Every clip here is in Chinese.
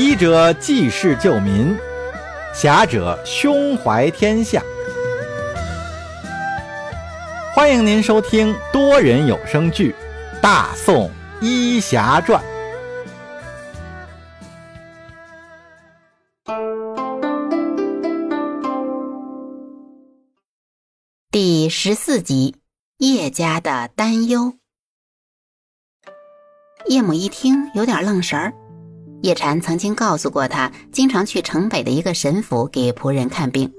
医者济世救民，侠者胸怀天下。欢迎您收听多人有声剧《大宋医侠传》第十四集：叶家的担忧。叶母一听，有点愣神儿。叶禅曾经告诉过他，经常去城北的一个神府给仆人看病。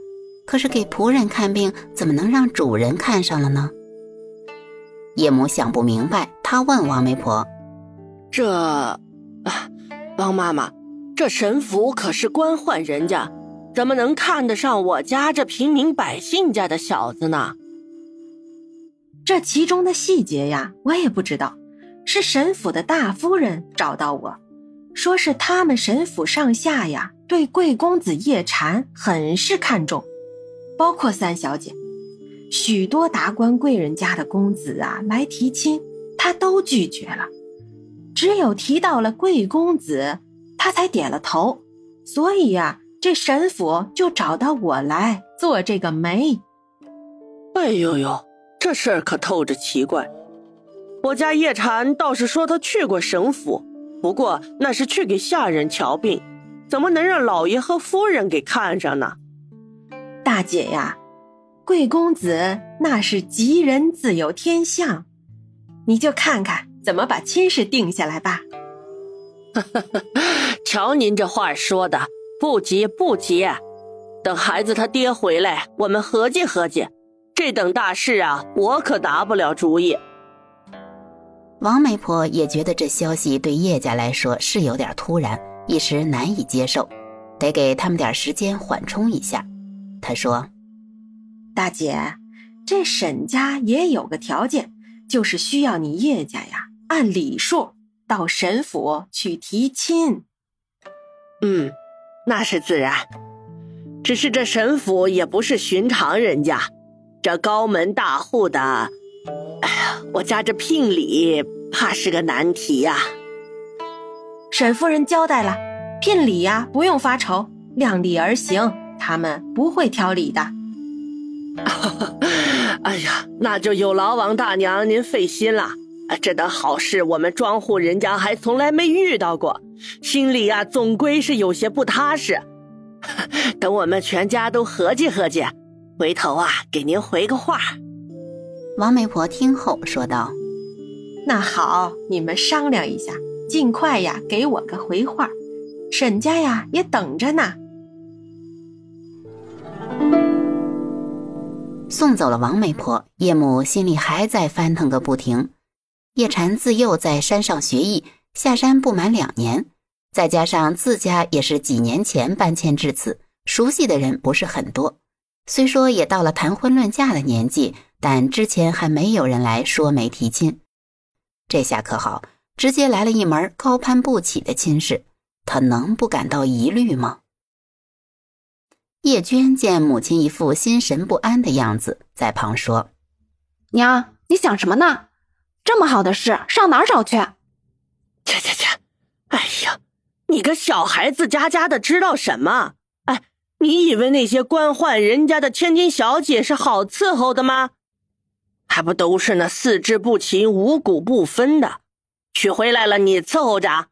可是给仆人看病，怎么能让主人看上了呢？叶母想不明白，她问王媒婆：“这啊，王妈妈，这神府可是官宦人家，怎么能看得上我家这平民百姓家的小子呢？”这其中的细节呀，我也不知道。是神府的大夫人找到我，说是他们沈府上下呀，对贵公子叶禅很是看重，包括三小姐，许多达官贵人家的公子啊来提亲，他都拒绝了，只有提到了贵公子，他才点了头。所以呀，这沈府就找到我来做这个媒。哎呦呦，这事儿可透着奇怪。我家叶禅倒是说他去过沈府，不过那是去给下人瞧病，怎么能让老爷和夫人给看上呢？大姐呀，贵公子那是吉人自有天相，你就看看怎么把亲事定下来吧。瞧您这话说的，不急不急，等孩子他爹回来，我们合计合计。这等大事啊，我可拿不了主意。王媒婆也觉得这消息对叶家来说是有点突然，一时难以接受，得给他们点时间缓冲一下。她说：“大姐，这沈家也有个条件，就是需要你叶家呀，按礼数到沈府去提亲。”“嗯，那是自然。只是这沈府也不是寻常人家，这高门大户的。”我家这聘礼怕是个难题呀。沈夫人交代了，聘礼呀不用发愁，量力而行，他们不会挑理的。哎呀，那就有劳王大娘您费心了。这等好事，我们庄户人家还从来没遇到过，心里呀总归是有些不踏实。等我们全家都合计合计，回头啊给您回个话。王媒婆听后说道：“那好，你们商量一下，尽快呀，给我个回话。沈家呀也等着呢。”送走了王媒婆，叶母心里还在翻腾个不停。叶禅自幼在山上学艺，下山不满两年，再加上自家也是几年前搬迁至此，熟悉的人不是很多。虽说也到了谈婚论嫁的年纪。但之前还没有人来说媒提亲，这下可好，直接来了一门高攀不起的亲事，他能不感到疑虑吗？叶娟见母亲一副心神不安的样子，在旁说：“娘，你想什么呢？这么好的事，上哪儿找去？”“切切切！哎呀，你个小孩子家家的，知道什么？你以为那些官宦人家的千金小姐是好伺候的吗？”还不都是那四肢不勤、五谷不分的，娶回来了你伺候着？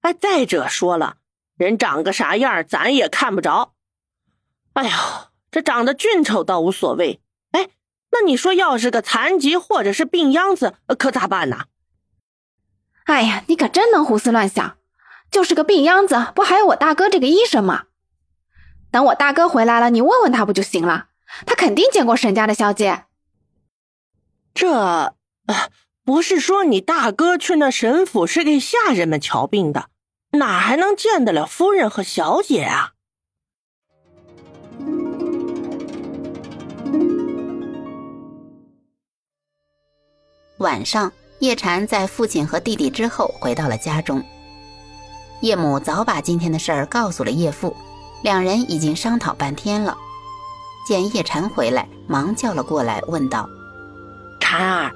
哎，再者说了，人长个啥样咱也看不着。哎呦，这长得俊丑倒无所谓。哎，那你说要是个残疾或者是病秧子，可咋办呢？哎呀，你可真能胡思乱想。就是个病秧子，不还有我大哥这个医生吗？等我大哥回来了，你问问他不就行了？他肯定见过沈家的小姐。这不是说你大哥去那沈府是给下人们瞧病的，哪还能见得了夫人和小姐啊？晚上，叶禅在父亲和弟弟之后回到了家中。叶母早把今天的事儿告诉了叶父，两人已经商讨半天了。见叶禅回来，忙叫了过来，问道。婵儿，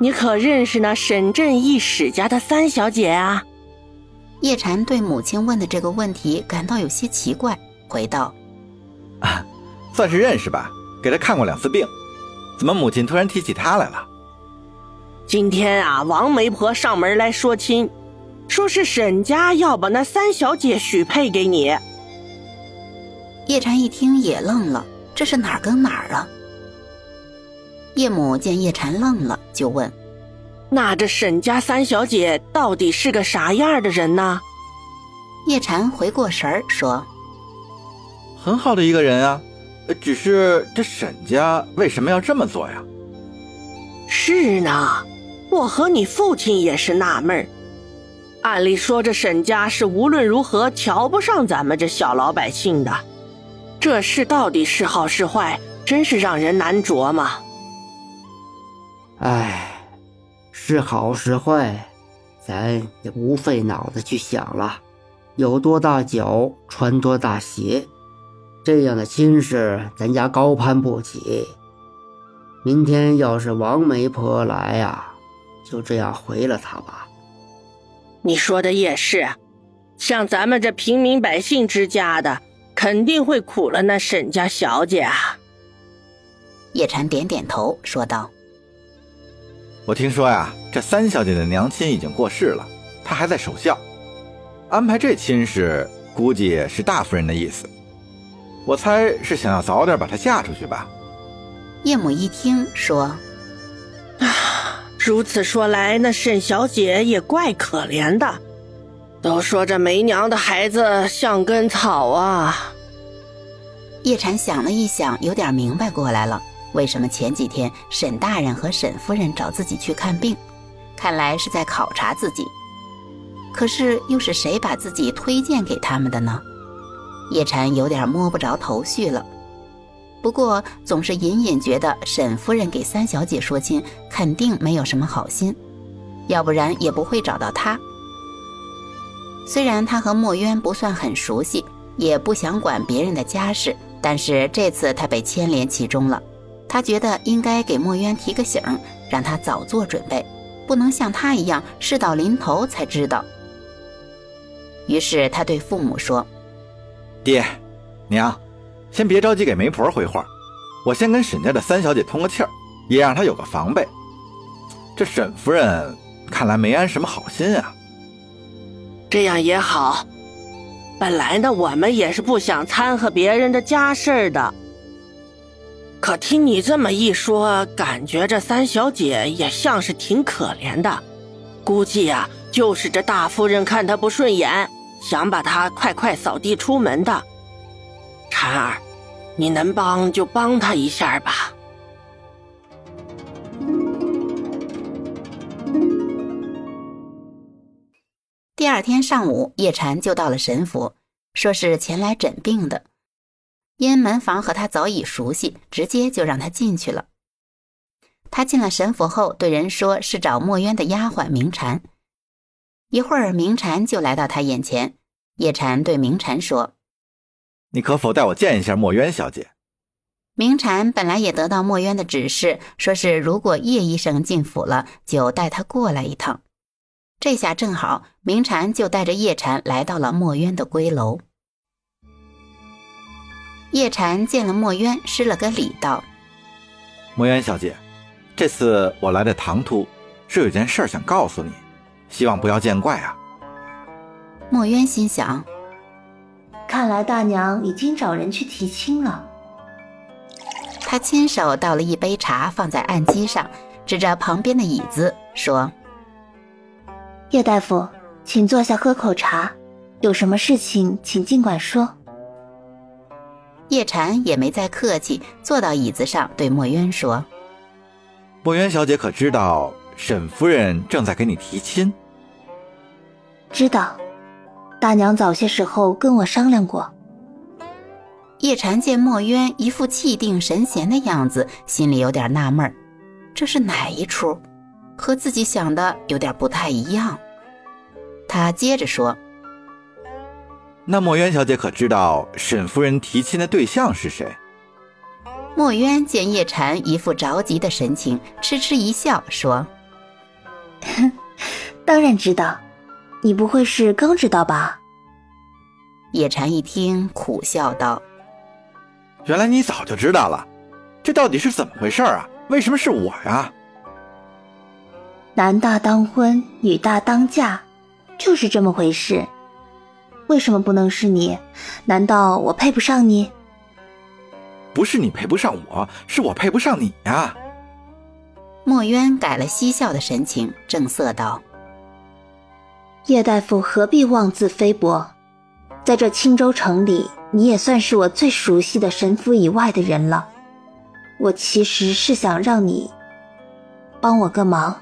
你可认识那沈镇义史家的三小姐啊？叶禅对母亲问的这个问题感到有些奇怪，回道：“啊，算是认识吧，给他看过两次病。怎么母亲突然提起他来了？今天啊，王媒婆上门来说亲，说是沈家要把那三小姐许配给你。”叶禅一听也愣了，这是哪儿跟哪儿啊？叶母见叶禅愣了，就问：“那这沈家三小姐到底是个啥样的人呢？”叶禅回过神儿说：“很好的一个人啊，只是这沈家为什么要这么做呀？”是呢，我和你父亲也是纳闷儿。按理说这沈家是无论如何瞧不上咱们这小老百姓的，这事到底是好是坏，真是让人难琢磨。唉，是好是坏，咱也不费脑子去想了。有多大脚穿多大鞋，这样的亲事咱家高攀不起。明天要是王媒婆来呀，就这样回了她吧。你说的也是，像咱们这平民百姓之家的，肯定会苦了那沈家小姐啊。叶禅点点头，说道。我听说呀，这三小姐的娘亲已经过世了，她还在守孝，安排这亲事，估计是大夫人的意思。我猜是想要早点把她嫁出去吧。叶母一听说，啊，如此说来，那沈小姐也怪可怜的。都说这没娘的孩子像根草啊。叶禅想了一想，有点明白过来了。为什么前几天沈大人和沈夫人找自己去看病？看来是在考察自己。可是又是谁把自己推荐给他们的呢？叶禅有点摸不着头绪了。不过总是隐隐觉得沈夫人给三小姐说亲，肯定没有什么好心，要不然也不会找到她。虽然他和墨渊不算很熟悉，也不想管别人的家事，但是这次他被牵连其中了。他觉得应该给墨渊提个醒，让他早做准备，不能像他一样事到临头才知道。于是他对父母说：“爹，娘，先别着急给媒婆回话，我先跟沈家的三小姐通个气儿，也让她有个防备。这沈夫人看来没安什么好心啊。这样也好，本来呢，我们也是不想掺和别人的家事的。”可听你这么一说，感觉这三小姐也像是挺可怜的，估计呀，就是这大夫人看她不顺眼，想把她快快扫地出门的。婵儿，你能帮就帮她一下吧。第二天上午，叶禅就到了沈府，说是前来诊病的。因门房和他早已熟悉，直接就让他进去了。他进了沈府后，对人说是找墨渊的丫鬟明禅。一会儿，明禅就来到他眼前。叶禅对明禅说：“你可否带我见一下墨渊小姐？”明禅本来也得到墨渊的指示，说是如果叶医生进府了，就带他过来一趟。这下正好，明禅就带着叶禅来到了墨渊的归楼。叶禅见了墨渊，施了个礼，道：“墨渊小姐，这次我来的唐突，是有件事想告诉你，希望不要见怪啊。”墨渊心想：“看来大娘已经找人去提亲了。”他亲手倒了一杯茶，放在案几上，指着旁边的椅子说：“叶大夫，请坐下喝口茶，有什么事情请尽管说。”叶禅也没再客气，坐到椅子上，对墨渊说：“墨渊小姐可知道沈夫人正在给你提亲？”“知道，大娘早些时候跟我商量过。”叶禅见墨渊一副气定神闲的样子，心里有点纳闷这是哪一出？和自己想的有点不太一样。他接着说。那墨渊小姐可知道沈夫人提亲的对象是谁？墨渊见叶禅一副着急的神情，痴痴一笑，说：“当然知道，你不会是刚知道吧？叶禅一听，苦笑道：“原来你早就知道了，这到底是怎么回事啊？为什么是我呀？”男大当婚，女大当嫁，就是这么回事。为什么不能是你？难道我配不上你？不是你配不上我，是我配不上你呀！墨渊改了嬉笑的神情，正色道：“叶大夫何必妄自菲薄？在这青州城里，你也算是我最熟悉的神府以外的人了。我其实是想让你帮我个忙。”